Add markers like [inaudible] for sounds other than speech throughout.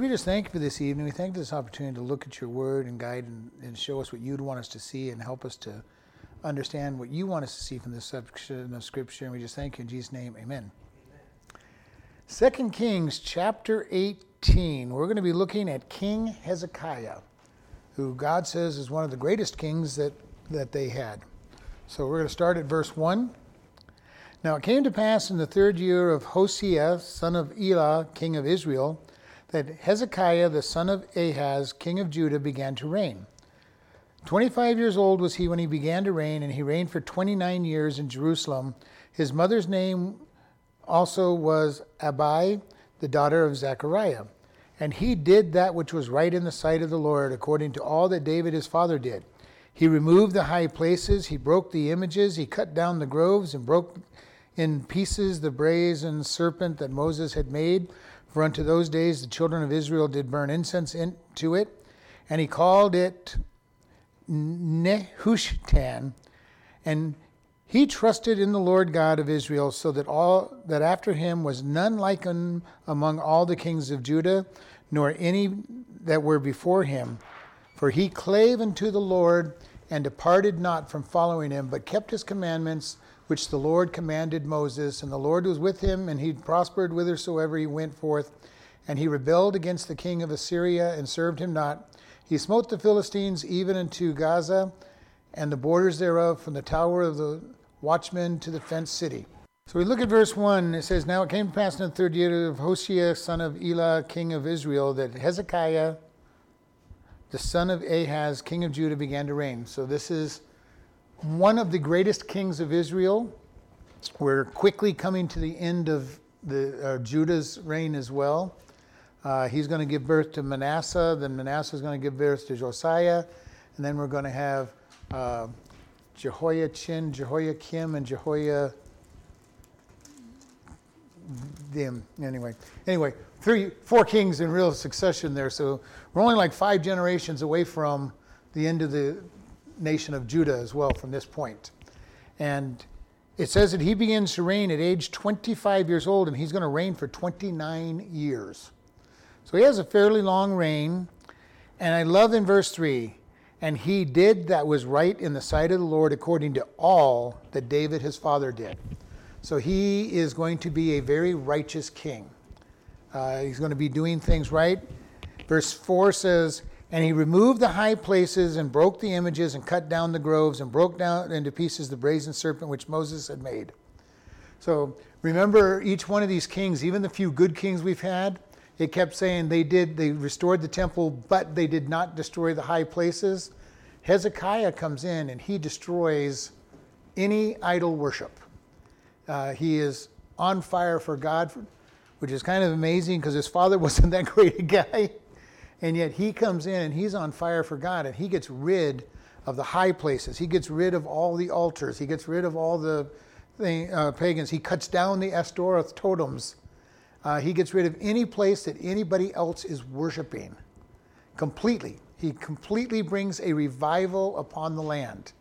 we just thank you for this evening. We thank you for this opportunity to look at your word and guide and, and show us what you'd want us to see and help us to understand what you want us to see from this section of Scripture. And we just thank you in Jesus' name. Amen. Second Kings chapter 18. We're going to be looking at King Hezekiah, who God says is one of the greatest kings that, that they had. So we're going to start at verse 1. Now it came to pass in the third year of Hoshea, son of Elah, king of Israel, that Hezekiah, the son of Ahaz, king of Judah, began to reign. Twenty five years old was he when he began to reign, and he reigned for twenty nine years in Jerusalem. His mother's name also was Abi, the daughter of Zechariah. And he did that which was right in the sight of the Lord, according to all that David his father did. He removed the high places, he broke the images, he cut down the groves, and broke in pieces the brazen serpent that Moses had made. For unto those days the children of Israel did burn incense into it. And he called it Nehushtan. And he trusted in the Lord God of Israel, so that all that after him was none like him among all the kings of Judah, nor any that were before him. For he clave unto the Lord and departed not from following him, but kept his commandments which the Lord commanded Moses. And the Lord was with him, and he prospered whithersoever he went forth. And he rebelled against the king of Assyria and served him not. He smote the Philistines even unto Gaza and the borders thereof, from the tower of the watchman to the fenced city. So we look at verse 1. It says, Now it came to pass in the third year of Hoshea, son of Elah, king of Israel, that Hezekiah, the son of Ahaz, king of Judah, began to reign. So this is one of the greatest kings of Israel. We're quickly coming to the end of the, uh, Judah's reign as well. Uh, he's going to give birth to Manasseh, then Manasseh is going to give birth to Josiah, and then we're going to have uh, Jehoiachin, Jehoiakim, and Jehoiakim. Anyway, anyway, three, four kings in real succession there. So we're only like five generations away from the end of the nation of Judah as well from this point. And it says that he begins to reign at age 25 years old, and he's going to reign for 29 years. So he has a fairly long reign. And I love in verse 3 and he did that was right in the sight of the Lord according to all that David his father did. So he is going to be a very righteous king. Uh, he's going to be doing things right. Verse 4 says, and he removed the high places and broke the images and cut down the groves and broke down into pieces the brazen serpent which Moses had made. So remember, each one of these kings, even the few good kings we've had, it kept saying they did, they restored the temple, but they did not destroy the high places. Hezekiah comes in and he destroys any idol worship. Uh, he is on fire for God, which is kind of amazing because his father [laughs] wasn't that great a guy. And yet he comes in and he's on fire for God and he gets rid of the high places. He gets rid of all the altars. He gets rid of all the thing, uh, pagans. He cuts down the Ashtoreth totems. Uh, he gets rid of any place that anybody else is worshiping completely. He completely brings a revival upon the land,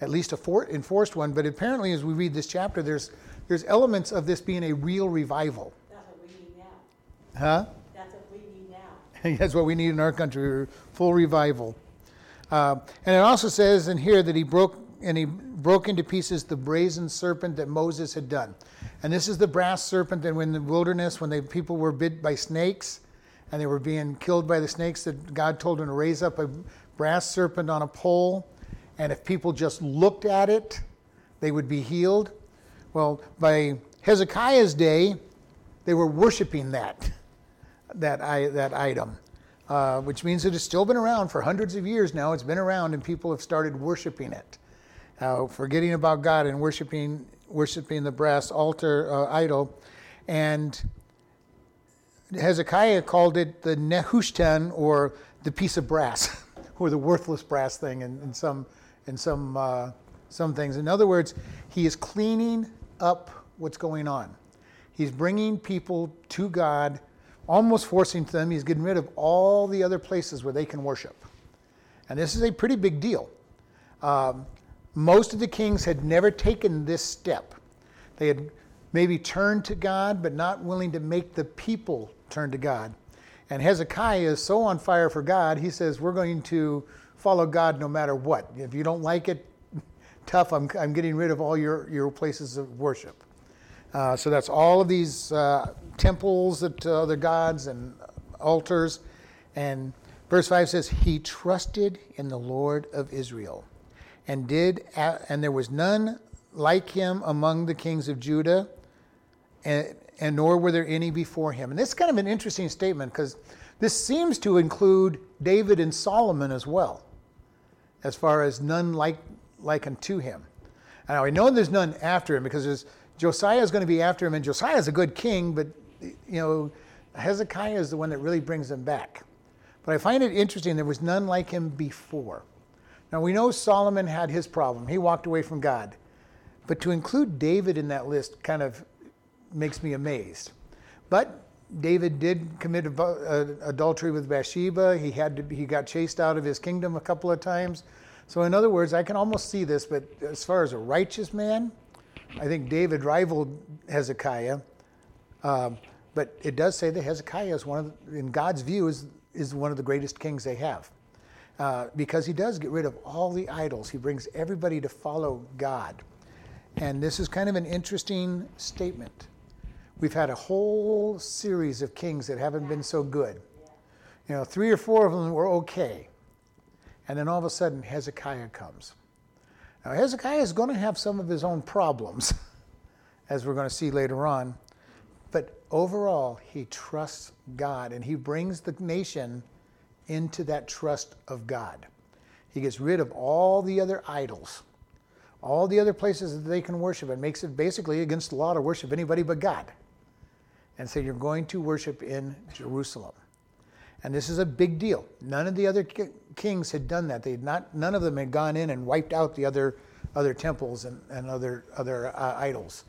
at least a for- enforced one. But apparently, as we read this chapter, there's, there's elements of this being a real revival. That's what we need now. Huh? [laughs] That's what we need in our country full revival. Uh, and it also says in here that he broke and he broke into pieces the brazen serpent that Moses had done. And this is the brass serpent that when the wilderness, when the people were bit by snakes and they were being killed by the snakes, that God told him to raise up a brass serpent on a pole. And if people just looked at it, they would be healed. Well, by Hezekiah's day, they were worshiping that [laughs] that, I, that item, uh, which means it has still been around for hundreds of years now. It's been around and people have started worshiping it, uh, forgetting about God and worshiping, worshiping the brass altar uh, idol. And Hezekiah called it the Nehushtan or the piece of brass [laughs] or the worthless brass thing in, in some, in some, uh, some things. In other words, he is cleaning up what's going on. He's bringing people to God almost forcing them, he's getting rid of all the other places where they can worship. And this is a pretty big deal. Um, most of the kings had never taken this step. They had maybe turned to God, but not willing to make the people turn to God. And Hezekiah is so on fire for God, he says, We're going to follow God no matter what. If you don't like it, [laughs] tough, I'm, I'm getting rid of all your, your places of worship. Uh, so that's all of these uh, temples that uh, other gods and altars. And verse 5 says, He trusted in the Lord of Israel and did, and there was none like him among the kings of Judah, and, and nor were there any before him. And this is kind of an interesting statement because this seems to include David and Solomon as well, as far as none like, like unto him. Now, I know there's none after him because there's, Josiah is going to be after him, and Josiah is a good king, but you know, Hezekiah is the one that really brings him back. But I find it interesting there was none like him before. Now we know Solomon had his problem. He walked away from God. But to include David in that list kind of makes me amazed. But David did commit adultery with Bathsheba. He had to, he got chased out of his kingdom a couple of times. So in other words, I can almost see this. But as far as a righteous man, I think David rivaled Hezekiah. Um, but it does say that Hezekiah is one of, the, in God's view, is is one of the greatest kings they have. Uh, because he does get rid of all the idols. He brings everybody to follow God. And this is kind of an interesting statement. We've had a whole series of kings that haven't been so good. You know, three or four of them were okay. And then all of a sudden, Hezekiah comes. Now, Hezekiah is going to have some of his own problems, [laughs] as we're going to see later on. But overall, he trusts God and he brings the nation into that trust of God. He gets rid of all the other idols all the other places that they can worship and makes it basically against the law to worship anybody but God. And so you're going to worship in Jerusalem. And this is a big deal. None of the other kings had done that. They not none of them had gone in and wiped out the other other temples and, and other other uh, idols.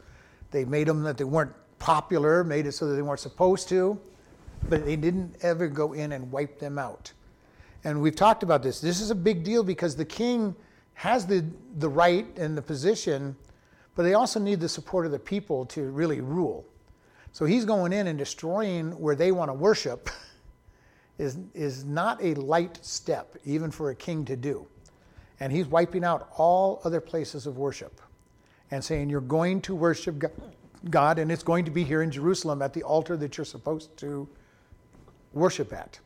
They made them that they weren't popular, made it so that they weren't supposed to, but they didn't ever go in and wipe them out. And we've talked about this. This is a big deal because the king has the, the right and the position, but they also need the support of the people to really rule. So he's going in and destroying where they want to worship [laughs] is, is not a light step, even for a king to do. And he's wiping out all other places of worship and saying, You're going to worship God, and it's going to be here in Jerusalem at the altar that you're supposed to worship at.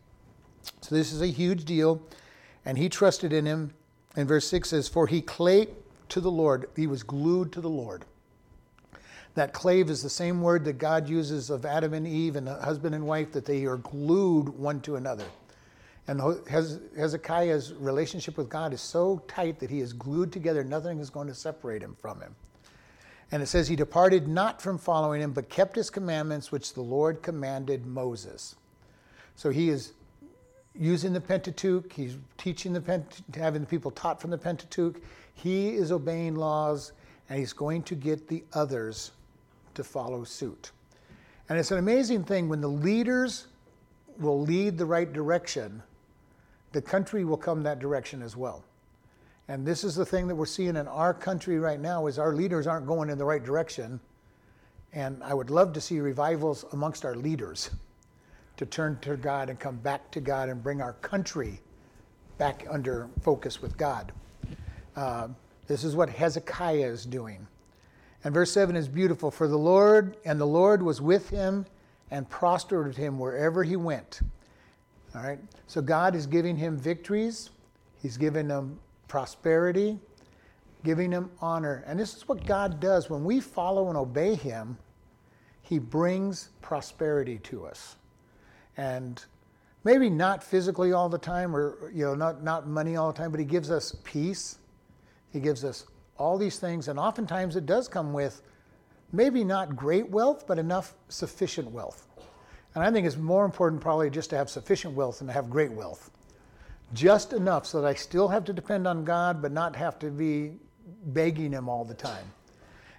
So this is a huge deal, and he trusted in him and verse 6 says, For he clave to the Lord, he was glued to the Lord. That clave is the same word that God uses of Adam and Eve and the husband and wife, that they are glued one to another. And Hezekiah's relationship with God is so tight that he is glued together, nothing is going to separate him from him. And it says, He departed not from following him, but kept his commandments which the Lord commanded Moses. So he is using the Pentateuch, he's teaching the Pent- having the people taught from the Pentateuch. He is obeying laws, and he's going to get the others to follow suit. And it's an amazing thing when the leaders will lead the right direction, the country will come that direction as well. And this is the thing that we're seeing in our country right now is our leaders aren't going in the right direction. And I would love to see revivals amongst our leaders to turn to God and come back to God and bring our country back under focus with God. Uh, this is what Hezekiah is doing. And verse 7 is beautiful. For the Lord, and the Lord was with him and prospered him wherever he went. All right? So God is giving him victories, He's giving him prosperity, giving him honor. And this is what God does. When we follow and obey Him, He brings prosperity to us and maybe not physically all the time or you know not, not money all the time but he gives us peace he gives us all these things and oftentimes it does come with maybe not great wealth but enough sufficient wealth. And i think it's more important probably just to have sufficient wealth than to have great wealth. Just enough so that i still have to depend on god but not have to be begging him all the time.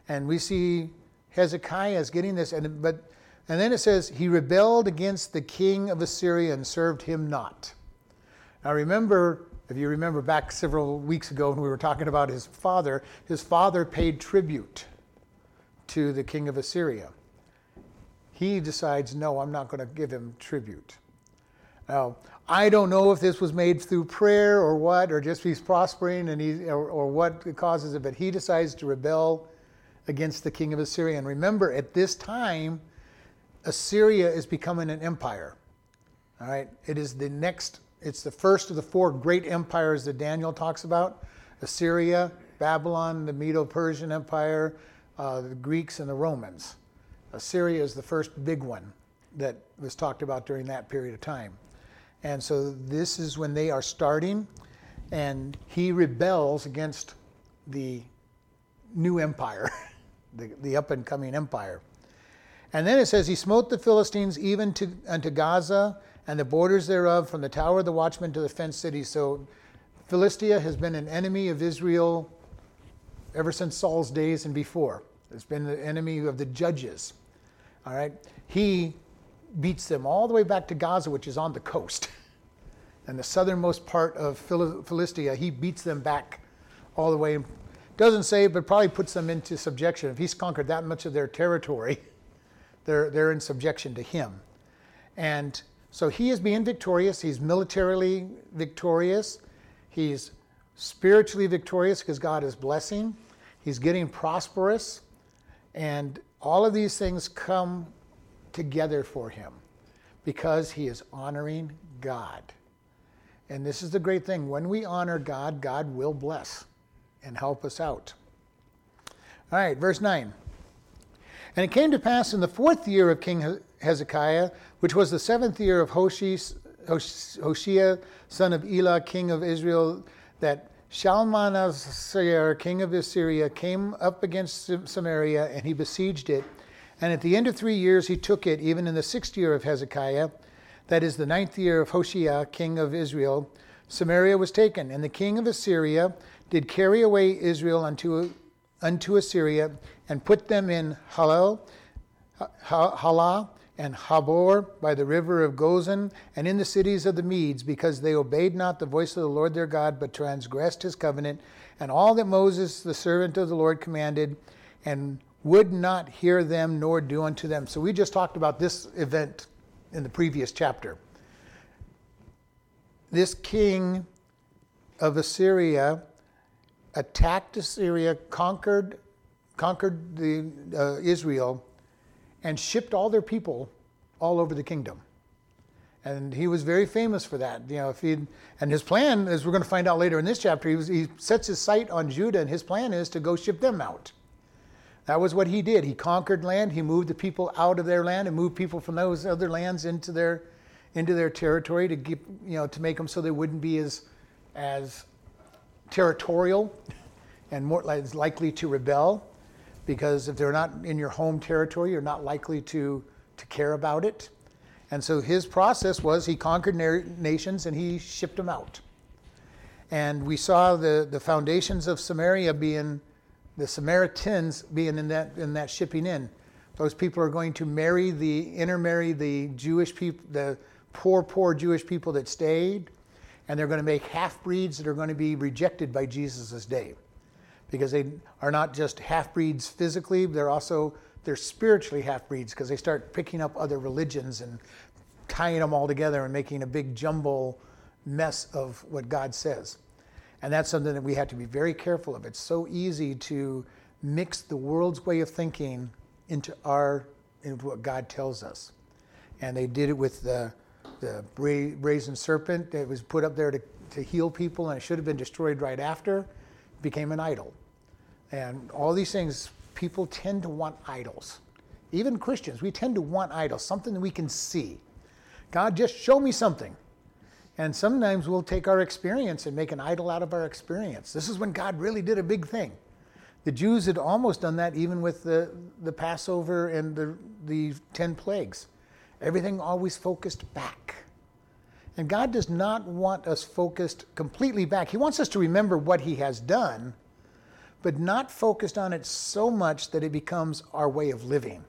And we see hezekiah is getting this and but and then it says, He rebelled against the king of Assyria and served him not. Now remember, if you remember back several weeks ago when we were talking about his father, his father paid tribute to the king of Assyria. He decides, no, I'm not going to give him tribute. Now, I don't know if this was made through prayer or what, or just he's prospering and he, or, or what causes it, but he decides to rebel against the king of Assyria. And remember, at this time, Assyria is becoming an empire. All right, it is the next, it's the first of the four great empires that Daniel talks about Assyria, Babylon, the Medo Persian Empire, uh, the Greeks, and the Romans. Assyria is the first big one that was talked about during that period of time. And so this is when they are starting, and he rebels against the new empire, [laughs] the, the up and coming empire. And then it says, He smote the Philistines even to, unto Gaza and the borders thereof, from the tower of the watchman to the fenced city. So Philistia has been an enemy of Israel ever since Saul's days and before. It's been the enemy of the judges. All right. He beats them all the way back to Gaza, which is on the coast. [laughs] And the southernmost part of Philistia, he beats them back all the way. Doesn't say, but probably puts them into subjection. If he's conquered that much of their territory, [laughs] they're, they're in subjection to him. And so he is being victorious. He's militarily victorious. He's spiritually victorious because God is blessing. He's getting prosperous. And all of these things come together for him because he is honoring God. And this is the great thing. When we honor God, God will bless and help us out. All right, verse 9. And it came to pass in the fourth year of King Hezekiah, which was the seventh year of Hoshea, son of Elah, king of Israel, that Shalmaneser, king of Assyria, came up against Samaria and he besieged it. And at the end of three years he took it, even in the sixth year of Hezekiah, that is the ninth year of Hoshea, king of Israel. Samaria was taken, and the king of Assyria did carry away Israel unto, unto Assyria and put them in Halal, Halah, and Habor by the river of Gozan, and in the cities of the Medes, because they obeyed not the voice of the Lord their God, but transgressed his covenant, and all that Moses, the servant of the Lord, commanded, and would not hear them nor do unto them. So we just talked about this event in the previous chapter. This king of Assyria attacked Assyria, conquered, conquered the, uh, Israel, and shipped all their people all over the kingdom. And he was very famous for that. You know, if he and his plan, as we're going to find out later in this chapter, he, was, he sets his sight on Judah, and his plan is to go ship them out. That was what he did. He conquered land. He moved the people out of their land and moved people from those other lands into their into their territory to keep, you know, to make them so they wouldn't be as as territorial and more likely to rebel because if they're not in your home territory, you're not likely to, to care about it. And so his process was he conquered nations and he shipped them out. And we saw the, the foundations of Samaria being, the Samaritans being in that, in that shipping in. Those people are going to marry the, intermarry the Jewish people, the poor, poor Jewish people that stayed, and they're going to make half breeds that are going to be rejected by Jesus' day because they are not just half breeds physically, they're also they're spiritually half breeds because they start picking up other religions and tying them all together and making a big jumble mess of what God says. And that's something that we have to be very careful of. It's so easy to mix the world's way of thinking into our into what God tells us. And they did it with the the brazen serpent that was put up there to, to heal people and it should have been destroyed right after became an idol. And all these things, people tend to want idols. Even Christians, we tend to want idols, something that we can see. God, just show me something. And sometimes we'll take our experience and make an idol out of our experience. This is when God really did a big thing. The Jews had almost done that even with the, the Passover and the, the 10 plagues. Everything always focused back. And God does not want us focused completely back. He wants us to remember what He has done, but not focused on it so much that it becomes our way of living.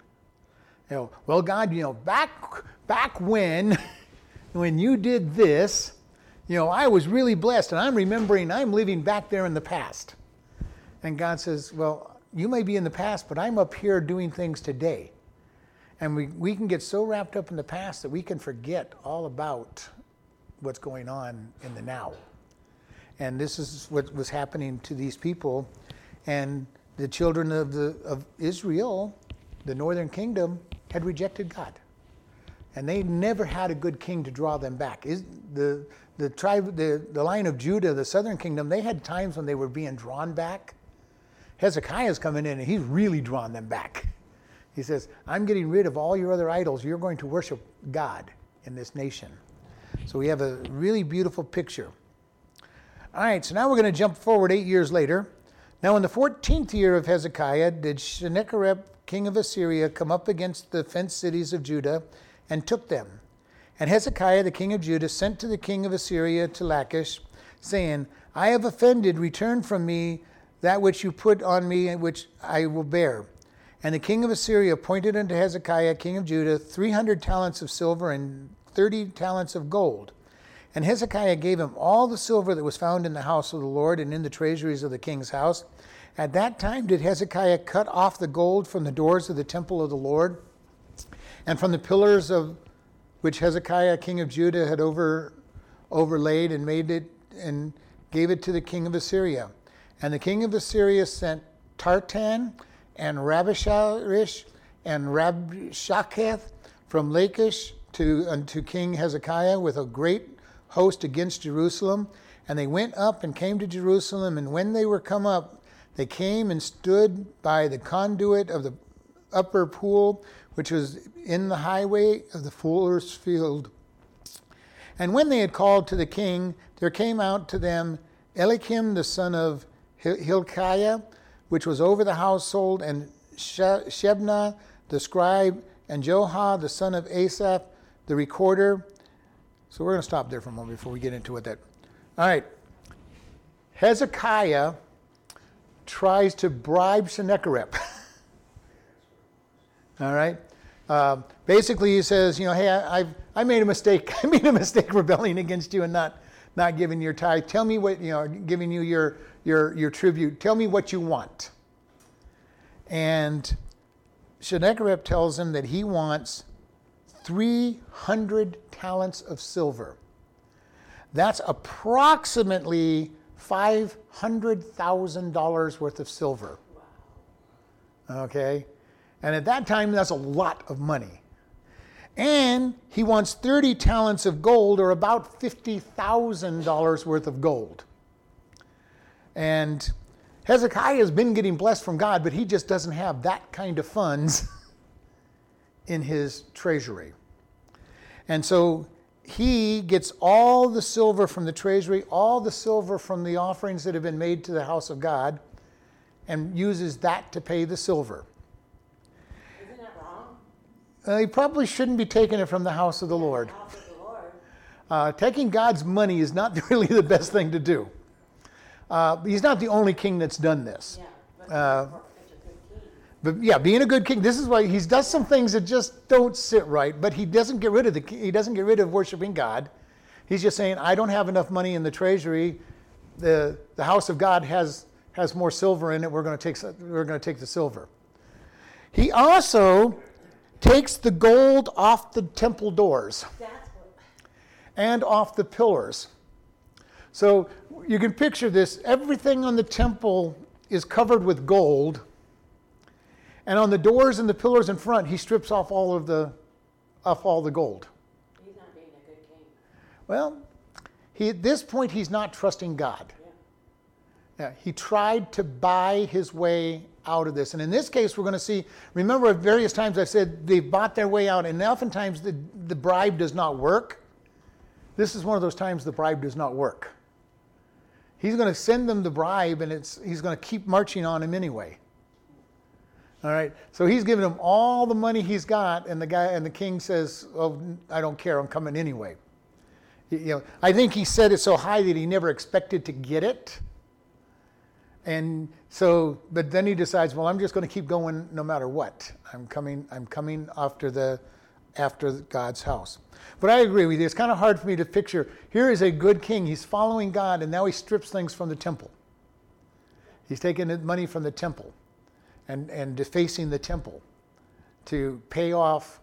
You know, well, God, you know, back back when [laughs] when you did this, you know, I was really blessed, and I'm remembering I'm living back there in the past. And God says, Well, you may be in the past, but I'm up here doing things today. And we, we can get so wrapped up in the past that we can forget all about what's going on in the now. And this is what was happening to these people. And the children of, the, of Israel, the northern kingdom, had rejected God. And they never had a good king to draw them back. Is, the, the, tribe, the, the line of Judah, the southern kingdom, they had times when they were being drawn back. Hezekiah's coming in and he's really drawn them back. He says, I'm getting rid of all your other idols. You're going to worship God in this nation. So we have a really beautiful picture. All right, so now we're going to jump forward eight years later. Now, in the 14th year of Hezekiah, did Sennacherib, king of Assyria, come up against the fenced cities of Judah and took them. And Hezekiah, the king of Judah, sent to the king of Assyria to Lachish, saying, I have offended, return from me that which you put on me, which I will bear. And the king of Assyria appointed unto Hezekiah, king of Judah, 300 talents of silver and 30 talents of gold. And Hezekiah gave him all the silver that was found in the house of the Lord and in the treasuries of the king's house. At that time did Hezekiah cut off the gold from the doors of the temple of the Lord and from the pillars of which Hezekiah, king of Judah, had over, overlaid and made it and gave it to the king of Assyria. And the king of Assyria sent Tartan and Rabisharish and Rabshakeh from Lachish to unto King Hezekiah with a great host against Jerusalem. And they went up and came to Jerusalem. And when they were come up, they came and stood by the conduit of the upper pool, which was in the highway of the fuller's field. And when they had called to the king, there came out to them Eliakim the son of Hilkiah, which was over the household, and Shebna the scribe, and Joah the son of Asaph the recorder. So we're going to stop there for a moment before we get into what that. All right. Hezekiah tries to bribe Sennacherib. [laughs] All right. Uh, basically, he says, you know, hey, I, I've, I made a mistake. [laughs] I made a mistake rebelling against you and not, not giving your tithe. Tell me what, you know, giving you your, your, your tribute. Tell me what you want. And Sennacherib tells him that he wants 300 talents of silver. That's approximately $500,000 worth of silver. Okay? And at that time, that's a lot of money. And he wants 30 talents of gold, or about $50,000 worth of gold. And Hezekiah has been getting blessed from God, but he just doesn't have that kind of funds [laughs] in his treasury. And so he gets all the silver from the treasury, all the silver from the offerings that have been made to the house of God, and uses that to pay the silver. Isn't that wrong? Uh, he probably shouldn't be taking it from the house of the Lord. House of the Lord. Uh, taking God's money is not [laughs] really the best thing to do. Uh, he's not the only king that's done this. Yeah, but Uh, for such a good king. But yeah, being a good king, this is why he does some things that just don't sit right. But he doesn't get rid of the he doesn't get rid of worshiping God. He's just saying, I don't have enough money in the treasury. The the house of God has has more silver in it. We're going to take we're going to take the silver. He also takes the gold off the temple doors and off the pillars. So you can picture this everything on the temple is covered with gold. And on the doors and the pillars in front, he strips off all of the off all the gold. He's not being a good king. Well, he, at this point he's not trusting God. Yeah. Yeah, he tried to buy his way out of this. And in this case, we're going to see, remember, at various times I've said they've bought their way out, and oftentimes the, the bribe does not work. This is one of those times the bribe does not work. He's going to send them the bribe, and it's, he's going to keep marching on him anyway. All right, so he's giving him all the money he's got, and the guy and the king says, "Oh, I don't care. I'm coming anyway." You know, I think he said it so high that he never expected to get it. And so, but then he decides, well, I'm just going to keep going no matter what. I'm coming. I'm coming after the, after God's house. But I agree with you. It's kind of hard for me to picture. Here is a good king. He's following God, and now he strips things from the temple. He's taking money from the temple, and and defacing the temple, to pay off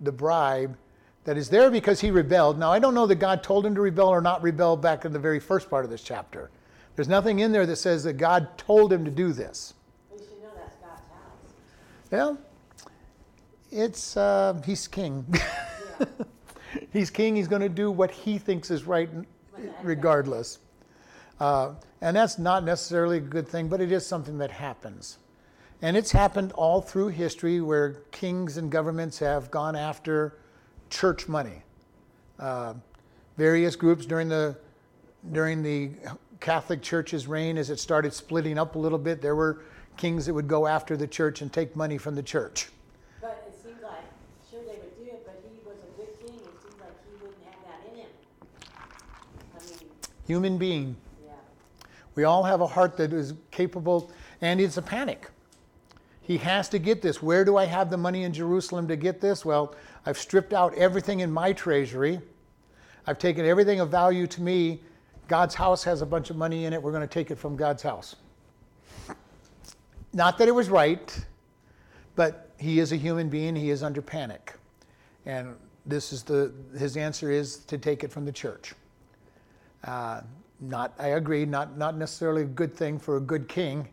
the bribe that is there because he rebelled. Now, I don't know that God told him to rebel or not rebel back in the very first part of this chapter. There's nothing in there that says that God told him to do this. We should know that's God's house. Well, it's uh, he's king. Yeah. [laughs] he's king. He's going to do what he thinks is right, regardless. Uh, and that's not necessarily a good thing, but it is something that happens. And it's happened all through history where kings and governments have gone after church money. Uh, various groups during the during the Catholic Church's reign, as it started splitting up a little bit, there were kings that would go after the church and take money from the church. But it seems like, sure they would do it, but he was a good king. It seems like he wouldn't have that in him. I mean, Human being. yeah. We all have a heart that is capable, and it's a panic. He has to get this. Where do I have the money in Jerusalem to get this? Well, I've stripped out everything in my treasury. I've taken everything of value to me. God's house has a bunch of money in it. We're going to take it from God's house. Not that it was right, but he is a human being. He is under panic. And this is the, his answer is to take it from the church. Uh, not, I agree, not, not necessarily a good thing for a good king.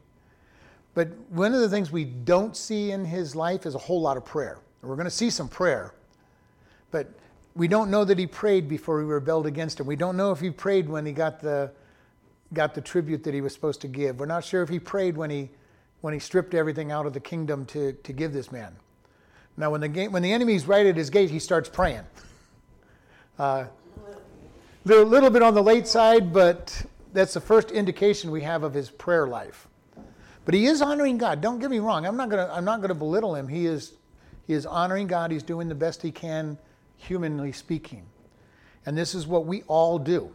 But one of the things we don't see in his life is a whole lot of prayer. We're going to see some prayer, but we don't know that he prayed before he rebelled against him. We don't know if he prayed when he got the, got the tribute that he was supposed to give. We're not sure if he prayed when he, when he stripped everything out of the kingdom to, to give this man. Now, when the, when the enemy's right at his gate, he starts praying. Uh, little, little bit on the late side, but that's the first indication we have of his prayer life. But he is honoring God. Don't get me wrong. I'm not going to I'm not going to belittle him. He is he is honoring God. He's doing the best he can humanly speaking. And this is what we all do.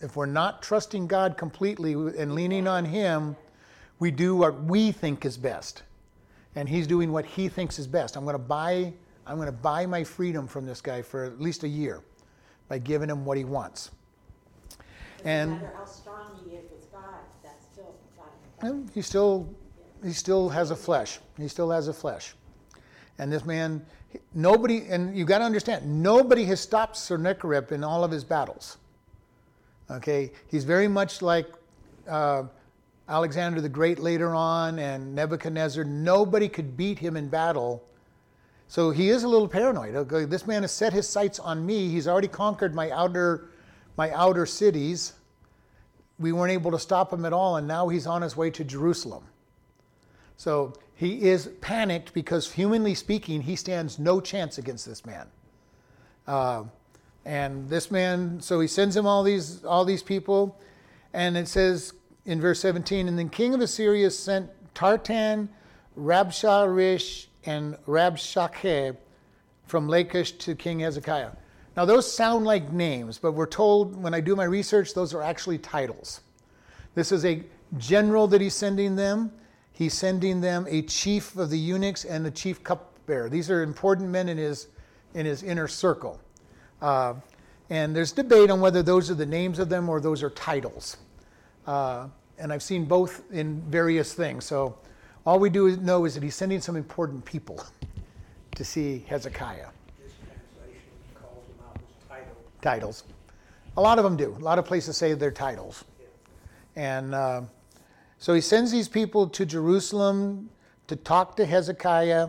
If we're not trusting God completely and leaning on him, we do what we think is best. And he's doing what he thinks is best. I'm going to buy I'm going to buy my freedom from this guy for at least a year by giving him what he wants. And And- no matter how strong he is with God, that's still God. Well, he still he still has a flesh. He still has a flesh. And this man, nobody, and you got to understand, nobody has stopped Sennacherib in all of his battles. Okay, he's very much like uh, Alexander the Great later on and Nebuchadnezzar. Nobody could beat him in battle. So he is a little paranoid. Okay, this man has set his sights on me. He's already conquered my outer, my outer cities we weren't able to stop him at all, and now he's on his way to Jerusalem. So he is panicked because, humanly speaking, he stands no chance against this man. Uh, and this man, so he sends him all these all these people, and it says in verse 17, and the king of Assyria sent Tartan, Rabsharish, and Rabshakeh from Lachish to King Hezekiah. Now, those sound like names, but we're told when I do my research, those are actually titles. This is a general that he's sending them. He's sending them a chief of the eunuchs and the chief cupbearer. These are important men in his, in his inner circle. Uh, and there's debate on whether those are the names of them or those are titles. Uh, and I've seen both in various things. So all we do know is that he's sending some important people to see Hezekiah. This translation calls them out as titles. A lot of them do. A lot of places say they're titles. And uh, so he sends these people to Jerusalem to talk to Hezekiah.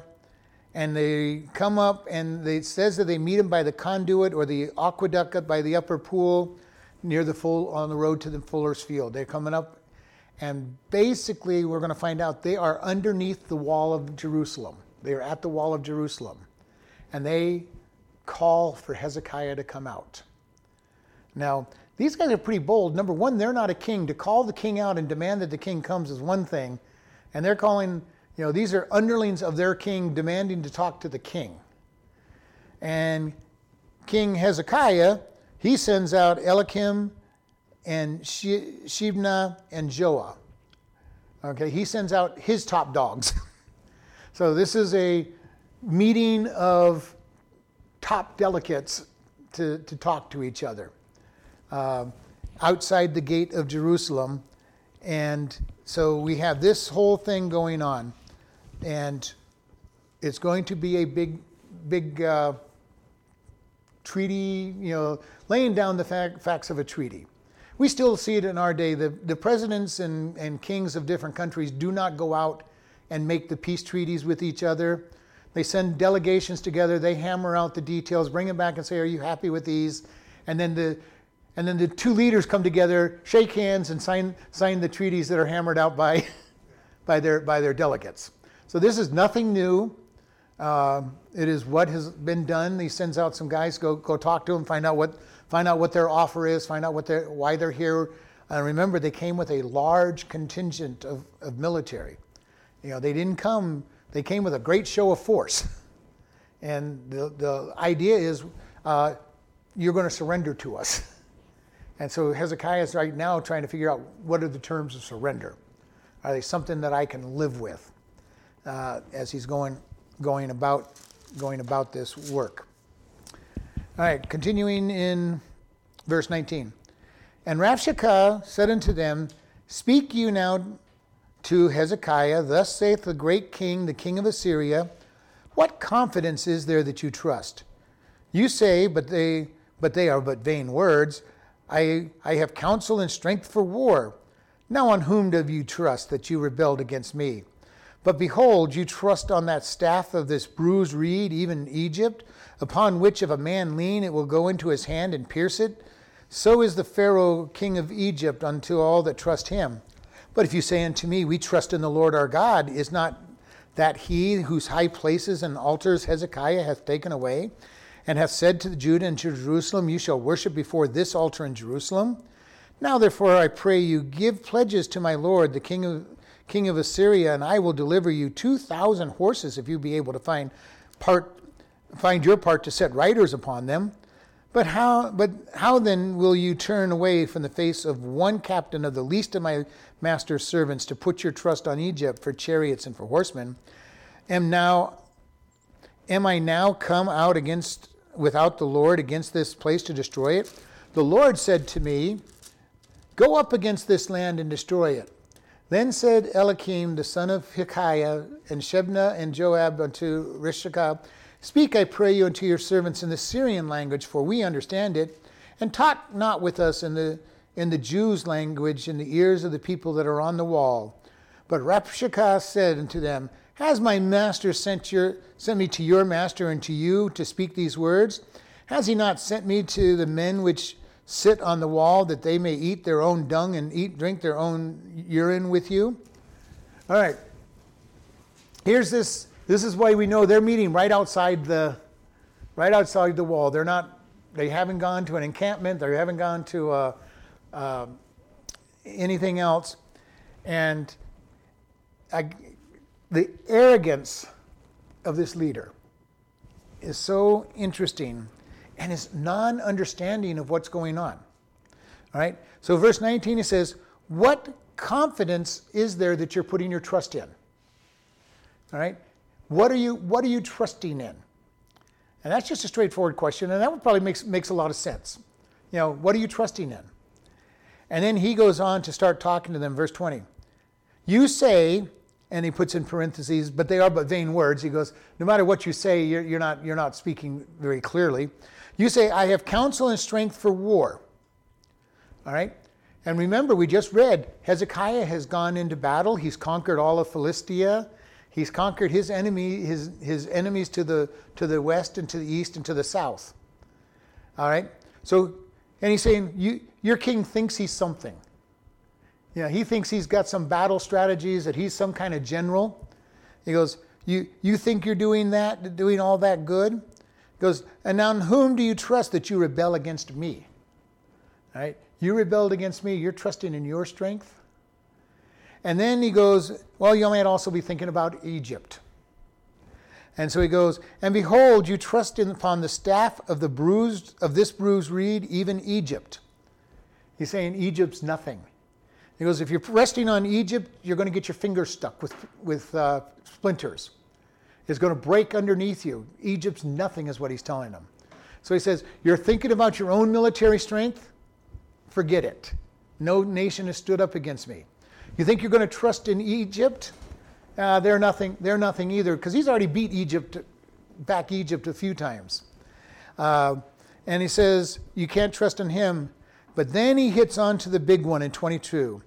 And they come up, and they, it says that they meet him by the conduit or the aqueduct by the upper pool near the full on the road to the fuller's field. They're coming up, and basically, we're going to find out they are underneath the wall of Jerusalem. They are at the wall of Jerusalem, and they call for Hezekiah to come out. Now, these guys are pretty bold. Number one, they're not a king. To call the king out and demand that the king comes is one thing, and they're calling, you know, these are underlings of their king demanding to talk to the king. And King Hezekiah, he sends out Eliakim and Shebna and Joah. Okay, he sends out his top dogs. [laughs] so this is a meeting of top delegates to, to talk to each other uh, outside the gate of Jerusalem. And so we have this whole thing going on. And it's going to be a big, big uh, treaty, you know, laying down the fact, facts of a treaty. We still see it in our day. The, the presidents and, and kings of different countries do not go out and make the peace treaties with each other. They send delegations together, they hammer out the details, bring them back and say, Are you happy with these? And then the and then the two leaders come together, shake hands, and sign, sign the treaties that are hammered out by, [laughs] by, their, by their delegates. So this is nothing new. Uh, it is what has been done. He sends out some guys, go, go talk to them, find out what, find out what their offer is, find out what they're, why they're here. And remember, they came with a large contingent of, of military. You know, they didn't come, they came with a great show of force. [laughs] And the, the idea is uh, you're going to surrender to us. [laughs] And so Hezekiah is right now trying to figure out what are the terms of surrender. Are they something that I can live with uh, as he's going going about going about this work? All right, continuing in verse 19. And Rabshakeh said unto them, Speak you now to Hezekiah, thus saith the great king, the king of Assyria, What confidence is there that you trust? You say, but they but they are but vain words. I, I have counsel and strength for war. Now on whom do you trust that you rebelled against me? But behold, you trust on that staff of this bruised reed, even Egypt, upon which if a man lean, it will go into his hand and pierce it. So is the Pharaoh king of Egypt unto all that trust him. But if you say unto me, We trust in the Lord our God, is not that he whose high places and altars Hezekiah hath taken away? And hath said to Judah and to Jerusalem, You shall worship before this altar in Jerusalem. Now therefore I pray you, give pledges to my Lord, the king of, king of Assyria, and I will deliver you two thousand horses if you be able to find part find your part to set riders upon them. But how but how then will you turn away from the face of one captain of the least of my master's servants to put your trust on Egypt for chariots and for horsemen? Am now am I now come out against without the Lord against this place to destroy it? The Lord said to me, Go up against this land and destroy it. Then said Eliakim the son of Hilkiah and Shebna and Joab unto Rabshakeh, Speak, I pray you, unto your servants in the Syrian language, for we understand it, and talk not with us in the in the Jews' language in the ears of the people that are on the wall. But Rabshakeh said unto them, has my master sent, your, sent me to your master and to you to speak these words? Has he not sent me to the men which sit on the wall that they may eat their own dung and eat drink their own urine with you? All right. Here's this. This is why we know they're meeting right outside the, right outside the wall. They're not. They haven't gone to an encampment. They haven't gone to uh, uh, anything else. And I, the arrogance of this leader is so interesting and his non understanding of what's going on. All right? So, verse 19, it says, What confidence is there that you're putting your trust in? All right? What are you, what are you trusting in? And that's just a straightforward question, and that probably makes, makes a lot of sense. You know, what are you trusting in? And then he goes on to start talking to them, verse 20. You say, and he puts in parentheses, but they are but vain words. He goes, no matter what you say, you're, you're, not, you're not speaking very clearly. You say, I have counsel and strength for war. All right? And remember, we just read Hezekiah has gone into battle. He's conquered all of Philistia. He's conquered his enemy, his, his enemies to the, to the west and to the east and to the south. All right? So, and he's saying, you, your king thinks he's something. You know, he thinks he's got some battle strategies, that he's some kind of general. He goes, You, you think you're doing that, doing all that good? He goes, And now whom do you trust that you rebel against me? All right? You rebelled against me, you're trusting in your strength. And then he goes, Well, you might also be thinking about Egypt. And so he goes, And behold, you trust in, upon the staff of the bruised of this bruised reed, even Egypt. He's saying Egypt's nothing. He goes, if you're resting on Egypt, you're going to get your fingers stuck with, with uh, splinters. It's going to break underneath you. Egypt's nothing, is what he's telling them. So he says, You're thinking about your own military strength? Forget it. No nation has stood up against me. You think you're going to trust in Egypt? Uh, they're nothing. They're nothing either, because he's already beat Egypt, back Egypt a few times. Uh, And he says, You can't trust in him. But then he hits on to the big one in 22.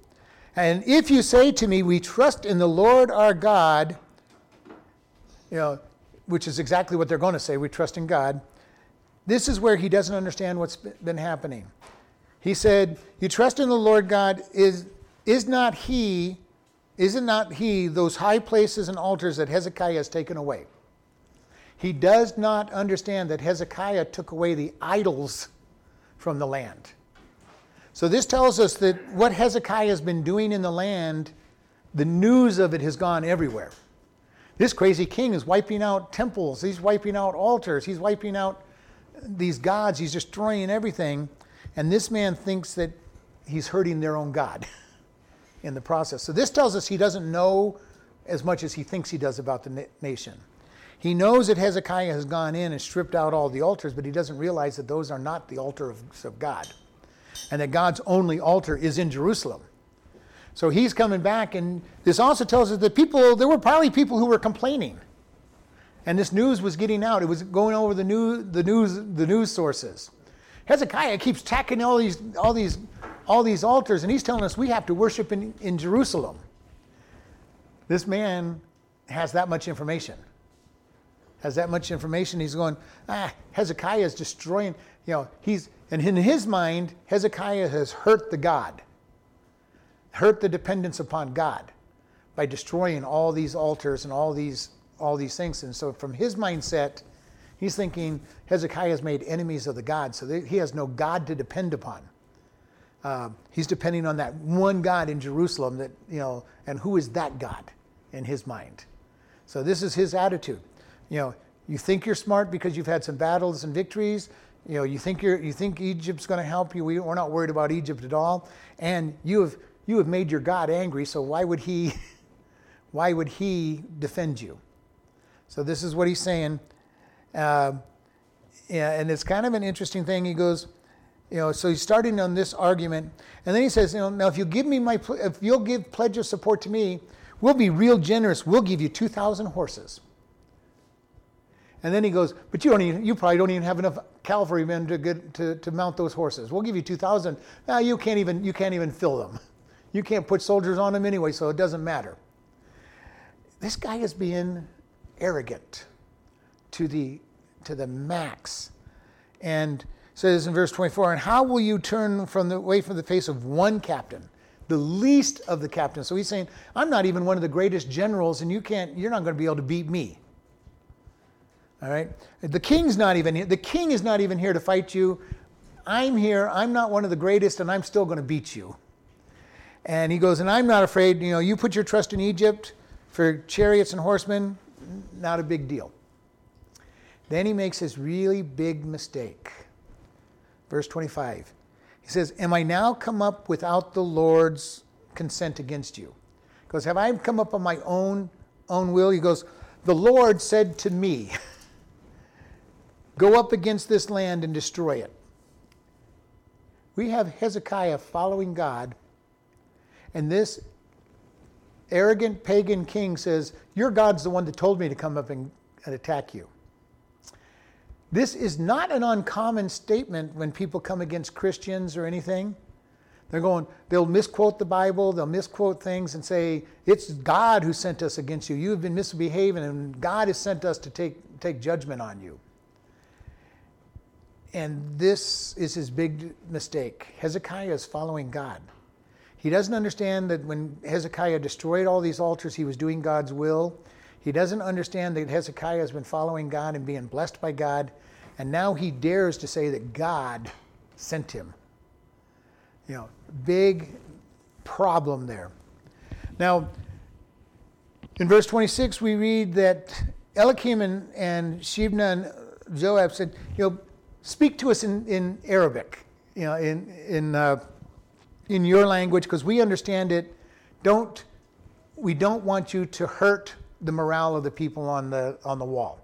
And if you say to me, We trust in the Lord our God, you know, which is exactly what they're going to say, we trust in God. This is where he doesn't understand what's been happening. He said, You trust in the Lord God, is, is not he, is it not he, those high places and altars that Hezekiah has taken away? He does not understand that Hezekiah took away the idols from the land. So this tells us that what Hezekiah has been doing in the land, the news of it has gone everywhere. This crazy king is wiping out temples, he's wiping out altars, he's wiping out these gods, he's destroying everything. And this man thinks that he's hurting their own God [laughs] in the process. So this tells us he doesn't know as much as he thinks he does about the nation. He knows that Hezekiah has gone in and stripped out all the altars, but he doesn't realize that those are not the altar of, of God and that God's only altar is in Jerusalem. So he's coming back, and this also tells us that people, there were probably people who were complaining. And this news was getting out. It was going over the news, the news, the news sources. Hezekiah keeps tacking all these, all these, all these altars, and he's telling us we have to worship in, in Jerusalem. This man has that much information. Has that much information. He's going, ah, Hezekiah is destroying, you know, he's, and in his mind, Hezekiah has hurt the God hurt the dependence upon God by destroying all these altars and all these all these things. And so, from his mindset, he's thinking Hezekiah has made enemies of the God, so he has no God to depend upon. Uh, he's depending on that one God in Jerusalem. That you know, and who is that God in his mind? So this is his attitude. You know, you think you're smart because you've had some battles and victories. You know, you think you're you think Egypt's going to help you. We, we're not worried about Egypt at all, and you have you have made your God angry, so why would he [laughs] why would he defend you? So this is what he's saying. Uh, and it's kind of an interesting thing. He goes, you know, so he's starting on this argument, and then he says, you know, now if you give me my, if you'll give pledge of support to me, we'll be real generous. We'll give you two thousand horses. And then he goes, but you don't even, you probably don't even have enough cavalrymen to get to, to mount those horses. We'll give you two thousand. Now you can't even you can't even fill them. You can't put soldiers on them anyway, so it doesn't matter. This guy is being arrogant to the, to the max. And says in verse 24, and how will you turn from the, away from the face of one captain, the least of the captains? So he's saying, I'm not even one of the greatest generals, and you can't, you're not going to be able to beat me. All right? The king's not even here. The king is not even here to fight you. I'm here. I'm not one of the greatest, and I'm still going to beat you. And he goes, And I'm not afraid. You know, you put your trust in Egypt for chariots and horsemen, not a big deal. Then he makes this really big mistake. Verse 25. He says, Am I now come up without the Lord's consent against you? He goes, Have I come up on my own own will? He goes, The Lord said to me, [laughs] Go up against this land and destroy it. We have Hezekiah following God and this arrogant pagan king says, Your God's the one that told me to come up and, and attack you. This is not an uncommon statement when people come against Christians or anything. They're going, they'll misquote the Bible, they'll misquote things and say, It's God who sent us against you. You have been misbehaving, and God has sent us to take, take judgment on you. And this is his big mistake. Hezekiah is following God. He doesn't understand that when Hezekiah destroyed all these altars, he was doing God's will. He doesn't understand that Hezekiah has been following God and being blessed by God, and now he dares to say that God sent him. You know, big problem there. Now, in verse 26, we read that Eliakim and, and Shebna and Joab said, you know, speak to us in, in Arabic, you know, in, in uh, in your language because we understand it. Don't we don't want you to hurt the morale of the people on the on the wall.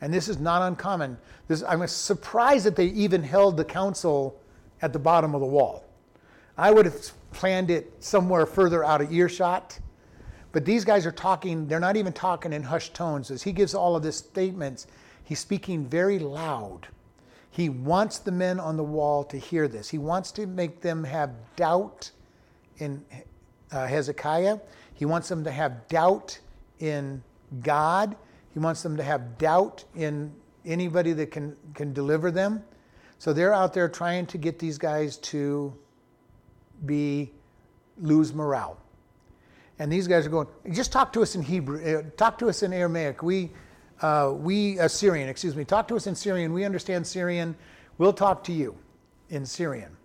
And this is not uncommon. This, I'm surprised that they even held the council at the bottom of the wall. I would have planned it somewhere further out of earshot. But these guys are talking, they're not even talking in hushed tones. As he gives all of these statements, he's speaking very loud. He wants the men on the wall to hear this. He wants to make them have doubt in uh, Hezekiah. He wants them to have doubt in God. He wants them to have doubt in anybody that can, can deliver them. So they're out there trying to get these guys to be lose morale. And these guys are going, just talk to us in Hebrew, uh, talk to us in Aramaic. We, uh, we, uh, Syrian, excuse me, talk to us in Syrian. We understand Syrian. We'll talk to you in Syrian.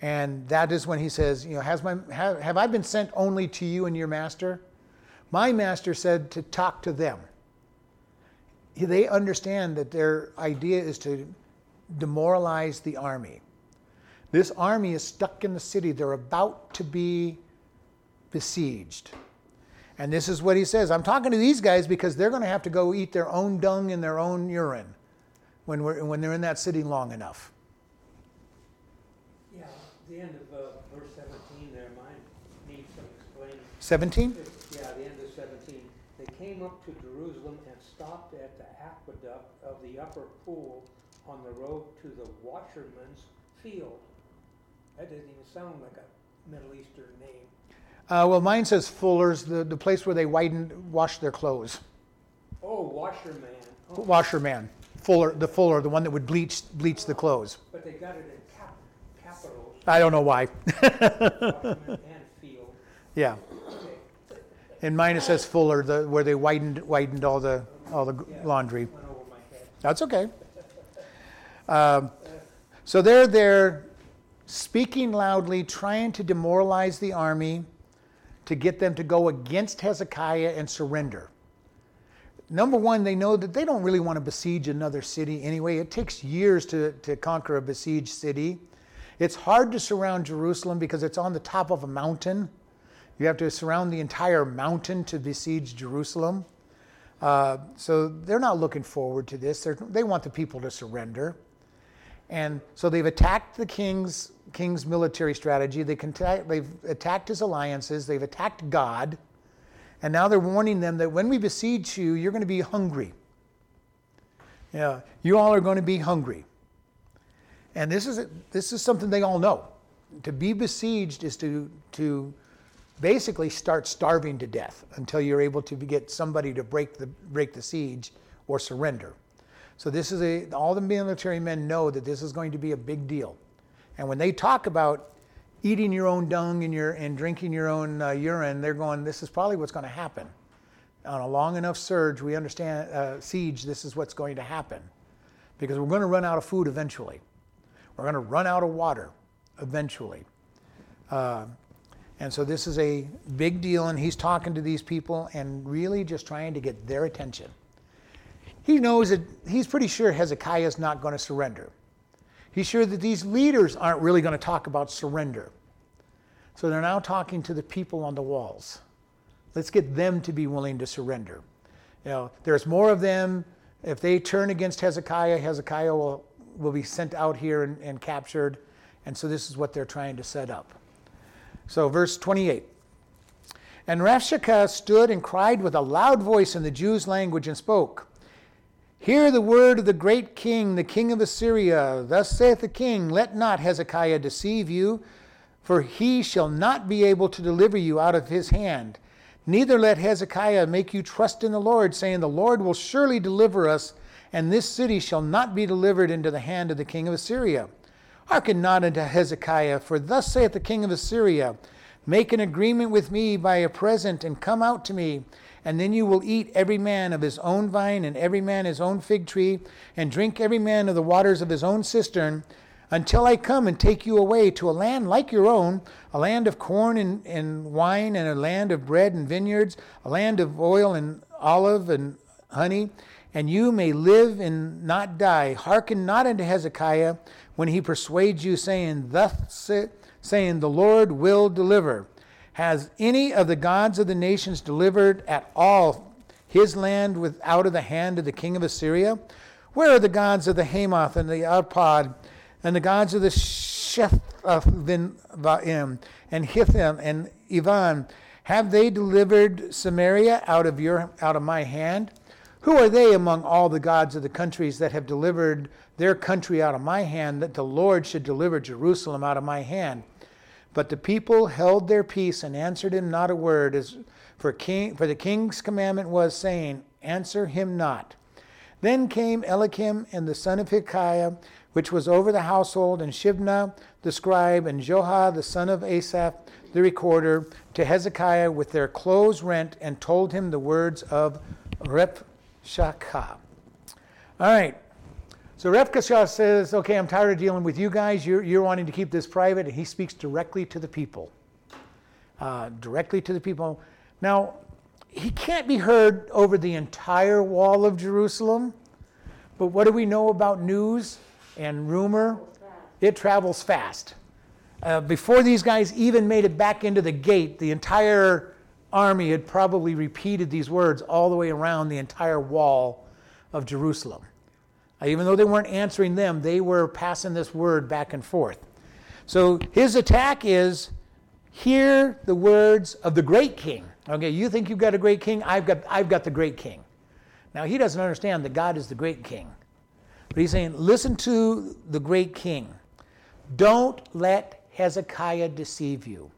And that is when he says, you know, has my, have, have I been sent only to you and your master? My master said to talk to them. They understand that their idea is to demoralize the army. This army is stuck in the city. They're about to be besieged. And this is what he says I'm talking to these guys because they're going to have to go eat their own dung and their own urine when, we're, when they're in that city long enough. Yeah, the end of uh, verse 17 there, mine needs some explaining. 17? Yeah, the end of 17. They came up to Jerusalem and stopped at the aqueduct of the upper pool on the road to the washerman's field. That doesn't even sound like a Middle Eastern name. Uh, well, mine says Fuller's, the, the place where they widened, washed their clothes. Oh, washerman. Oh, Washerman. Fuller, the Fuller, the one that would bleach, bleach the clothes. but they got it in cap- capitals, I don't know why. and yeah. Okay, In mine it says Fuller, the, where they widened, widened all the, all the Yeah. laundry. went over my head. That's okay. Um, so they're there speaking loudly, trying to demoralize the army to get them to go against Hezekiah and surrender. Number one, they know that they don't really want to besiege another city anyway. It takes years to, to conquer a besieged city. It's hard to surround Jerusalem because it's on the top of a mountain. You have to surround the entire mountain to besiege Jerusalem. Uh, so they're not looking forward to this. They're, they want the people to surrender. And so they've attacked the king's, king's military strategy. They contact, they've attacked his alliances. They've attacked God. And now they're warning them that when we besiege you, you're going to be hungry. Yeah, you all are going to be hungry. And this is, this is something they all know. To be besieged is to, to basically start starving to death until you're able to get somebody to break the, break the siege or surrender. So this is a, all the military men know that this is going to be a big deal. And when they talk about eating your own dung and, your, and drinking your own uh, urine, they're going, this is probably what's going to happen. On a long enough surge, we understand, uh, siege, this is what's going to happen. Because we're going to run out of food eventually. We're going to run out of water eventually. Uh, and so this is a big deal, and he's talking to these people and really just trying to get their attention. He knows that he's pretty sure Hezekiah is not going to surrender. He's sure that these leaders aren't really going to talk about surrender. So they're now talking to the people on the walls. Let's get them to be willing to surrender. You know, there's more of them. If they turn against Hezekiah, Hezekiah will, will be sent out here and, and captured. And so this is what they're trying to set up. So, verse 28. And Rabshakeh stood and cried with a loud voice in the Jews' language and spoke. Hear the word of the great king, the king of Assyria. Thus saith the king, Let not Hezekiah deceive you, for he shall not be able to deliver you out of his hand. Neither let Hezekiah make you trust in the Lord, saying, The Lord will surely deliver us, and this city shall not be delivered into the hand of the king of Assyria. Hearken not unto Hezekiah, for thus saith the king of Assyria Make an agreement with me by a present, and come out to me. And then you will eat every man of his own vine, and every man his own fig tree, and drink every man of the waters of his own cistern, until I come and take you away to a land like your own, a land of corn and, and wine, and a land of bread and vineyards, a land of oil and olive and honey, and you may live and not die. Hearken not unto Hezekiah when he persuades you, saying, Thus saying, The Lord will deliver. Has any of the gods of the nations delivered at all his land out of the hand of the king of Assyria? Where are the gods of the Hamath and the Arpad, and the gods of the Shephathim and Hithim and Ivan? Have they delivered Samaria out of, your, out of my hand? Who are they among all the gods of the countries that have delivered their country out of my hand, that the Lord should deliver Jerusalem out of my hand? But the people held their peace and answered him not a word, as for, king, for the king's commandment was, saying, Answer him not. Then came Eliakim and the son of Hilkiah, which was over the household, and Shebna the scribe, and Joah the son of Asaph the recorder, to Hezekiah with their clothes rent, and told him the words of Rep Shaka. All right. So Rabshakeh says, okay, I'm tired of dealing with you guys. You're, you're wanting to keep this private. And he speaks directly to the people. Uh, directly to the people. Now, he can't be heard over the entire wall of Jerusalem. But what do we know about news and rumor? It travels fast. Uh, before these guys even made it back into the gate, the entire army had probably repeated these words all the way around the entire wall of Jerusalem. Uh, even though they weren't answering them, they were passing this word back and forth. So his attack is hear the words of the great king. Okay, you think you've got a great king? I've got, I've got the great king. Now, he doesn't understand that God is the great king. But he's saying, listen to the great king. Don't let Hezekiah deceive you.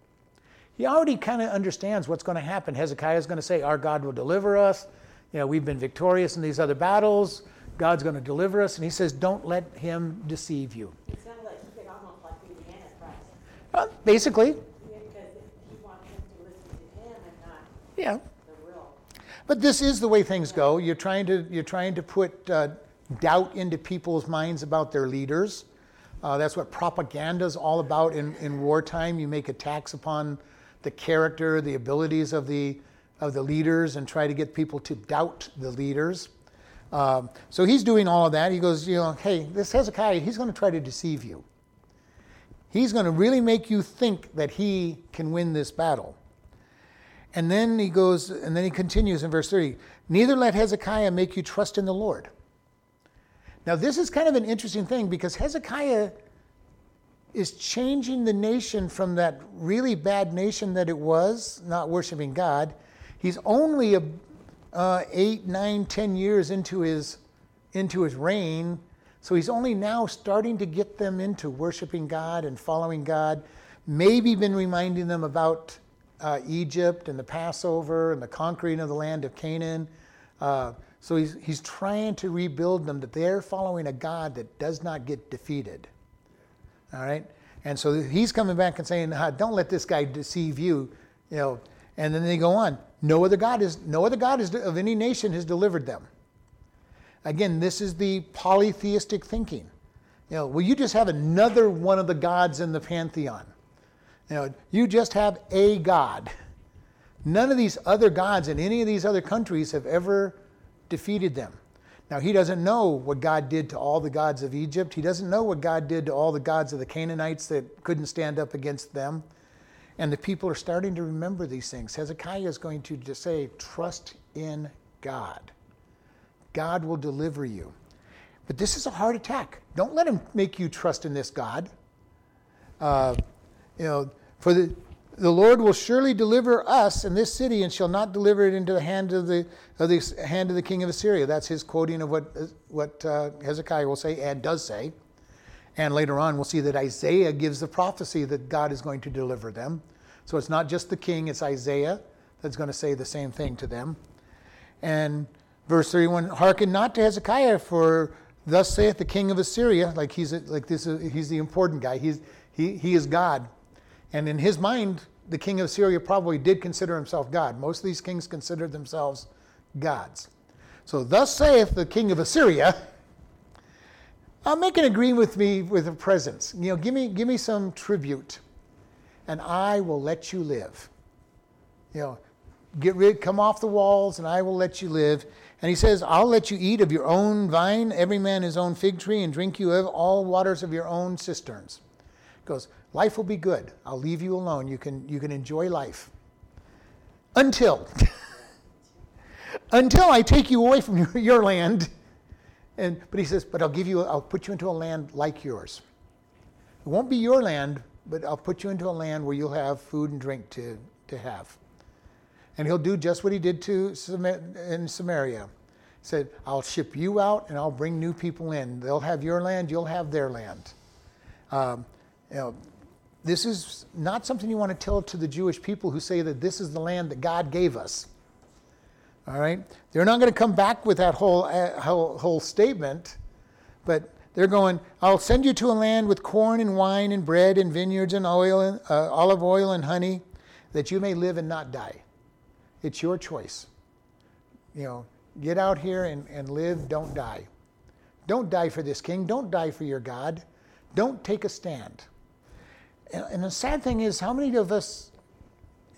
He already kind of understands what's going to happen. Hezekiah is going to say, Our God will deliver us. You know, we've been victorious in these other battles. God's going to deliver us. And he says, Don't let him deceive you. It sounded like he almost like the Antichrist. Uh, basically, Yeah, Because he wants them to listen to him and not yeah. the real. But this is the way things go. You're trying to, you're trying to put uh, doubt into people's minds about their leaders. Uh, that's what propaganda is all about in, in wartime. You make attacks upon the character, the abilities of the, of the leaders, and try to get people to doubt the leaders. Um, so he's doing all of that. He goes, you know, hey, this Hezekiah, he's going to try to deceive you. He's going to really make you think that he can win this battle. And then he goes, and then he continues in verse 30 Neither let Hezekiah make you trust in the Lord. Now, this is kind of an interesting thing because Hezekiah is changing the nation from that really bad nation that it was, not worshiping God. He's only a, uh, eight, nine, ten years into his, into his reign. So he's only now starting to get them into worshiping God and following God. Maybe been reminding them about uh, Egypt and the Passover and the conquering of the land of Canaan. Uh, so he's, he's trying to rebuild them that they're following a God that does not get defeated. All right? And so he's coming back and saying, don't let this guy deceive you. You know, and then they go on. No other God is no other God is, of any nation has delivered them. Again, this is the polytheistic thinking. You know, well, you just have another one of the gods in the pantheon. You know, you just have a God. None of these other gods in any of these other countries have ever defeated them. Now, he doesn't know what God did to all the gods of Egypt. He doesn't know what God did to all the gods of the Canaanites that couldn't stand up against them. And the people are starting to remember these things. Hezekiah is going to say, Trust in God. God will deliver you. But this is a hard attack. Don't let him make you trust in this God. Uh, you know, for the, the Lord will surely deliver us in this city and shall not deliver it into the hand of the, of the hand of the king of Assyria. That's his quoting of what, what uh, Hezekiah will say and does say. And later on, we'll see that Isaiah gives the prophecy that God is going to deliver them. So it's not just the king, it's Isaiah that's going to say the same thing to them. And verse 31 Hearken not to Hezekiah, for thus saith the king of Assyria, like he's, like this, he's the important guy, he's, he, he is God. And in his mind, the king of Assyria probably did consider himself God. Most of these kings considered themselves gods. So, thus saith the king of Assyria, [laughs] uh, make an agreement with me with a presence. You know, give me, give me some tribute, and I will let you live. You know, get rid, come off the walls, and I will let you live. And he says, I'll let you eat of your own vine, every man his own fig tree, and drink you of all waters of your own cisterns. He goes, life will be good. I'll leave you alone. You can, you can enjoy life. Until, [laughs] until I take you away from your, your land. And, but he says, but I'll give you, I'll put you into a land like yours. It won't be your land, but I'll put you into a land where you'll have food and drink to, to have. And he'll do just what he did to in Samaria. He said, I'll ship you out and I'll bring new people in. They'll have your land, you'll have their land. Um, you know, this is not something you want to tell to the Jewish people who say that this is the land that God gave us. All right? They're not going to come back with that whole, uh, whole, whole statement, but they're going, I'll send you to a land with corn and wine and bread and vineyards and oil, and, uh, olive oil and honey, that you may live and not die. It's your choice. You know, get out here and, and live, don't die. Don't die for this king. Don't die for your God. Don't take a stand. And, and the sad thing is, how many of us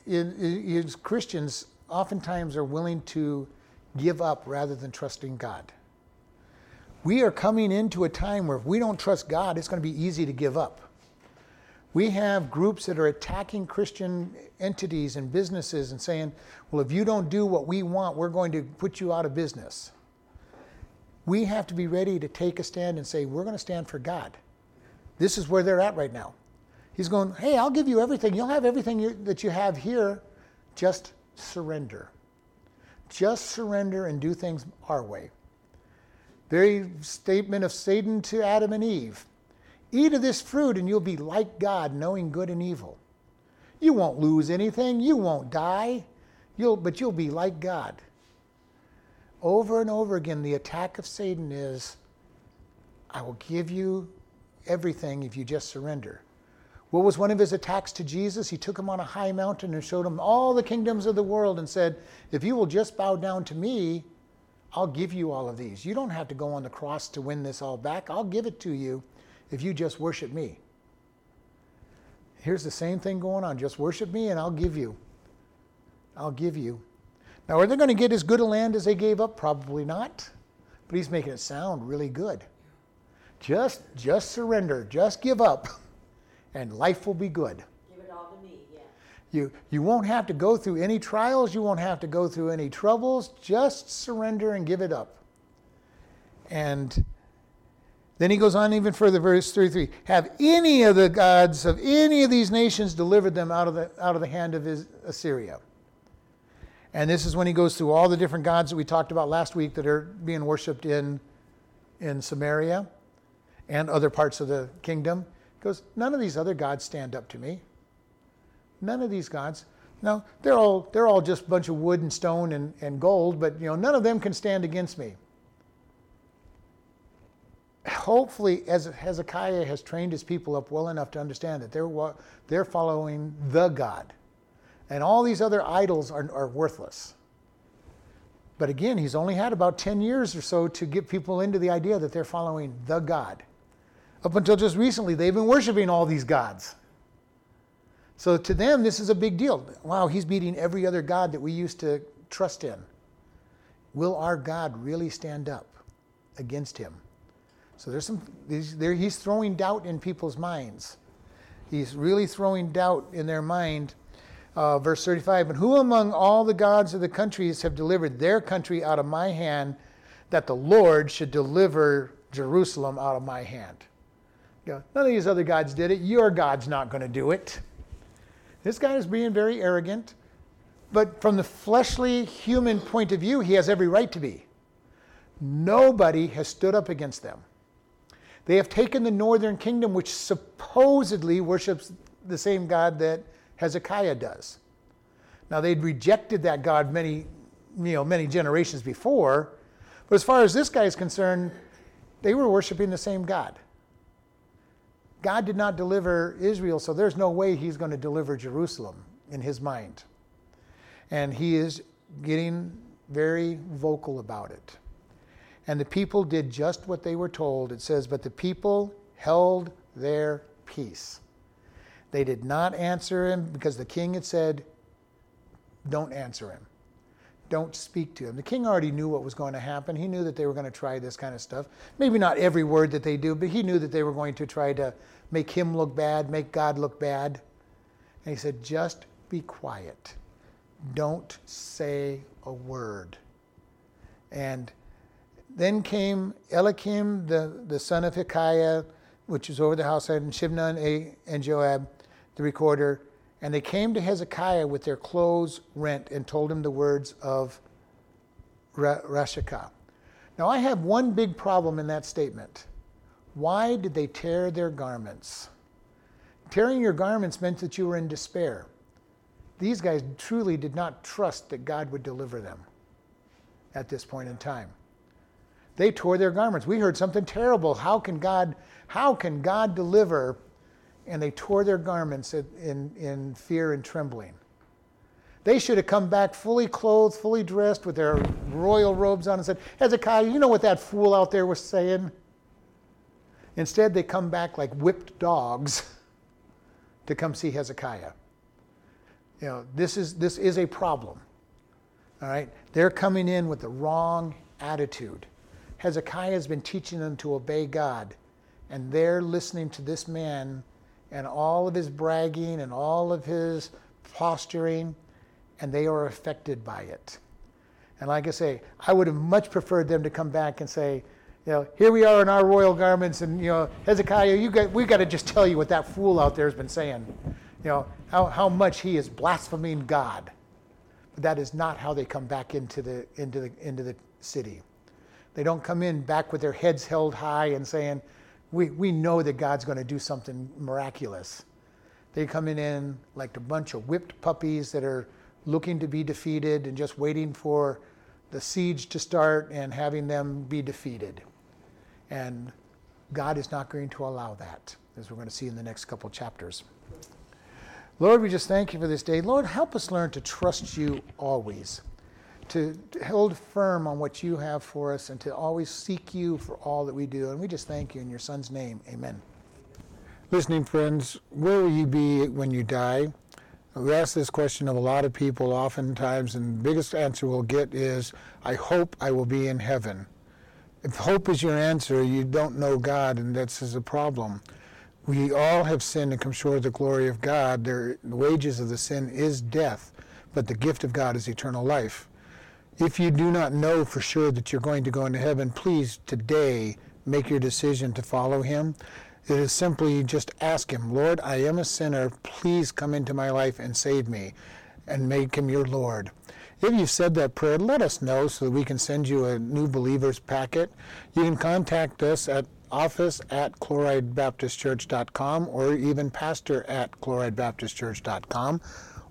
as Christians oftentimes are willing to give up rather than trusting God? We are coming into a time where if we don't trust God, it's going to be easy to give up. We have groups that are attacking Christian entities and businesses and saying, well, if you don't do what we want, we're going to put you out of business. We have to be ready to take a stand and say, we're going to stand for God. This is where they're at right now. He's going, hey, I'll give you everything. You'll have everything you, that you have here. Just surrender. Just surrender and do things our way. Very statement of Satan to Adam and Eve Eat of this fruit and you'll be like God, knowing good and evil. You won't lose anything, you won't die, you'll, but you'll be like God. Over and over again, the attack of Satan is I will give you everything if you just surrender. What was one of his attacks to Jesus? He took him on a high mountain and showed him all the kingdoms of the world and said, If you will just bow down to me, I'll give you all of these. You don't have to go on the cross to win this all back. I'll give it to you if you just worship me. Here's the same thing going on. Just worship me and I'll give you. I'll give you. Now, are they going to get as good a land as they gave up? Probably not. But he's making it sound really good. Just, just surrender. Just give up, [laughs] and life will be good. Give it all to me, yeah. You, you won't have to go through any trials. You won't have to go through any troubles. Just surrender and give it up. And then he goes on even further, verse 33. Have any of the gods of any of these nations delivered them out of the, out of the hand of his, Assyria? And this is when he goes through all the different gods that we talked about last week that are being worshipped in, in Samaria and other parts of the kingdom. Goes, None of these other gods stand up to me. None of these gods. No, they're all, they're all just a bunch of wood and stone and, and gold, but you know, none of them can stand against me hopefully, as Hezekiah has trained his people up well enough to understand that they're, they're following the God. And all these other idols are, are worthless. But again, he's only had about 10 years or so to get people into the idea that they're following the God. Up until just recently, they've been worshiping all these gods. So to them, this is a big deal. Wow, he's beating every other God that we used to trust in. Will our God really stand up against him? So there's some, there, he's throwing doubt in people's minds. He's really throwing doubt in their mind. Uh, verse 35 And who among all the gods of the countries have delivered their country out of my hand, that the Lord should deliver Jerusalem out of my hand? None of these other gods did it. Your God's not going to do it. This guy is being very arrogant. But from the fleshly human point of view, he has every right to be. Nobody has stood up against them. They have taken the northern kingdom, which supposedly worships the same God that Hezekiah does. Now they'd rejected that God many, you know, many generations before, but as far as this guy is concerned, they were worshiping the same God. God did not deliver Israel, so there's no way he's going to deliver Jerusalem in his mind. And he is getting very vocal about it. And the people did just what they were told. It says, But the people held their peace. They did not answer him because the king had said, Don't answer him. Don't speak to him. The king already knew what was going to happen. He knew that they were going to try this kind of stuff. Maybe not every word that they do, but he knew that they were going to try to make him look bad, make God look bad. And he said, Just be quiet. Don't say a word. And then came Eliakim, the, the son of Hilkiah, which was over the house, and Shebna and Joab, the recorder, and they came to Hezekiah with their clothes rent and told him the words of Rabshakeh. Now, I have one big problem in that statement. Why did they tear their garments? Tearing your garments meant that you were in despair. These guys truly did not trust that God would deliver them at this point in time. They tore their garments. We heard something terrible. How can God, how can God deliver? And they tore their garments in, in fear and trembling. They should have come back fully clothed, fully dressed, with their royal robes on and said, Hezekiah, you know what that fool out there was saying? Instead, they come back like whipped dogs to come see Hezekiah. You know, this is, this is a problem. All right? They're coming in with the wrong attitude. Hezekiah has been teaching them to obey God, and they're listening to this man and all of his bragging and all of his posturing, and they are affected by it. And like I say, I would have much preferred them to come back and say, you know, here we are in our royal garments, and you know, Hezekiah, you got, we got to just tell you what that fool out there has been saying. You know, how, how much he is blaspheming God. But that is not how they come back into the into the into the city. They don't come in back with their heads held high and saying, we, we know that God's going to do something miraculous. They come in like a bunch of whipped puppies that are looking to be defeated and just waiting for the siege to start and having them be defeated. And God is not going to allow that, as we're going to see in the next couple chapters. Lord, we just thank you for this day. Lord, help us learn to trust you always, to, hold firm on what you have for us, and to always seek you for all that we do. And we just thank you in your Son's name. Amen. Listening friends, where will you be when you die? We ask this question of a lot of people oftentimes, and the biggest answer we'll get is, I hope I will be in heaven. If hope is your answer, you don't know God, and that's a problem. We all have sinned and come short of the glory of God. the wages of the sin is death, but the gift of God is eternal life. If you do not know for sure that you're going to go into heaven, please today make your decision to follow Him. It is simply just ask Him, Lord, I am a sinner. Please come into my life and save me, and make Him your Lord. If you've said that prayer, let us know so that we can send you a new believers packet. You can contact us at office at chloridebaptistchurch.com or even pastor at chloridebaptistchurch.com.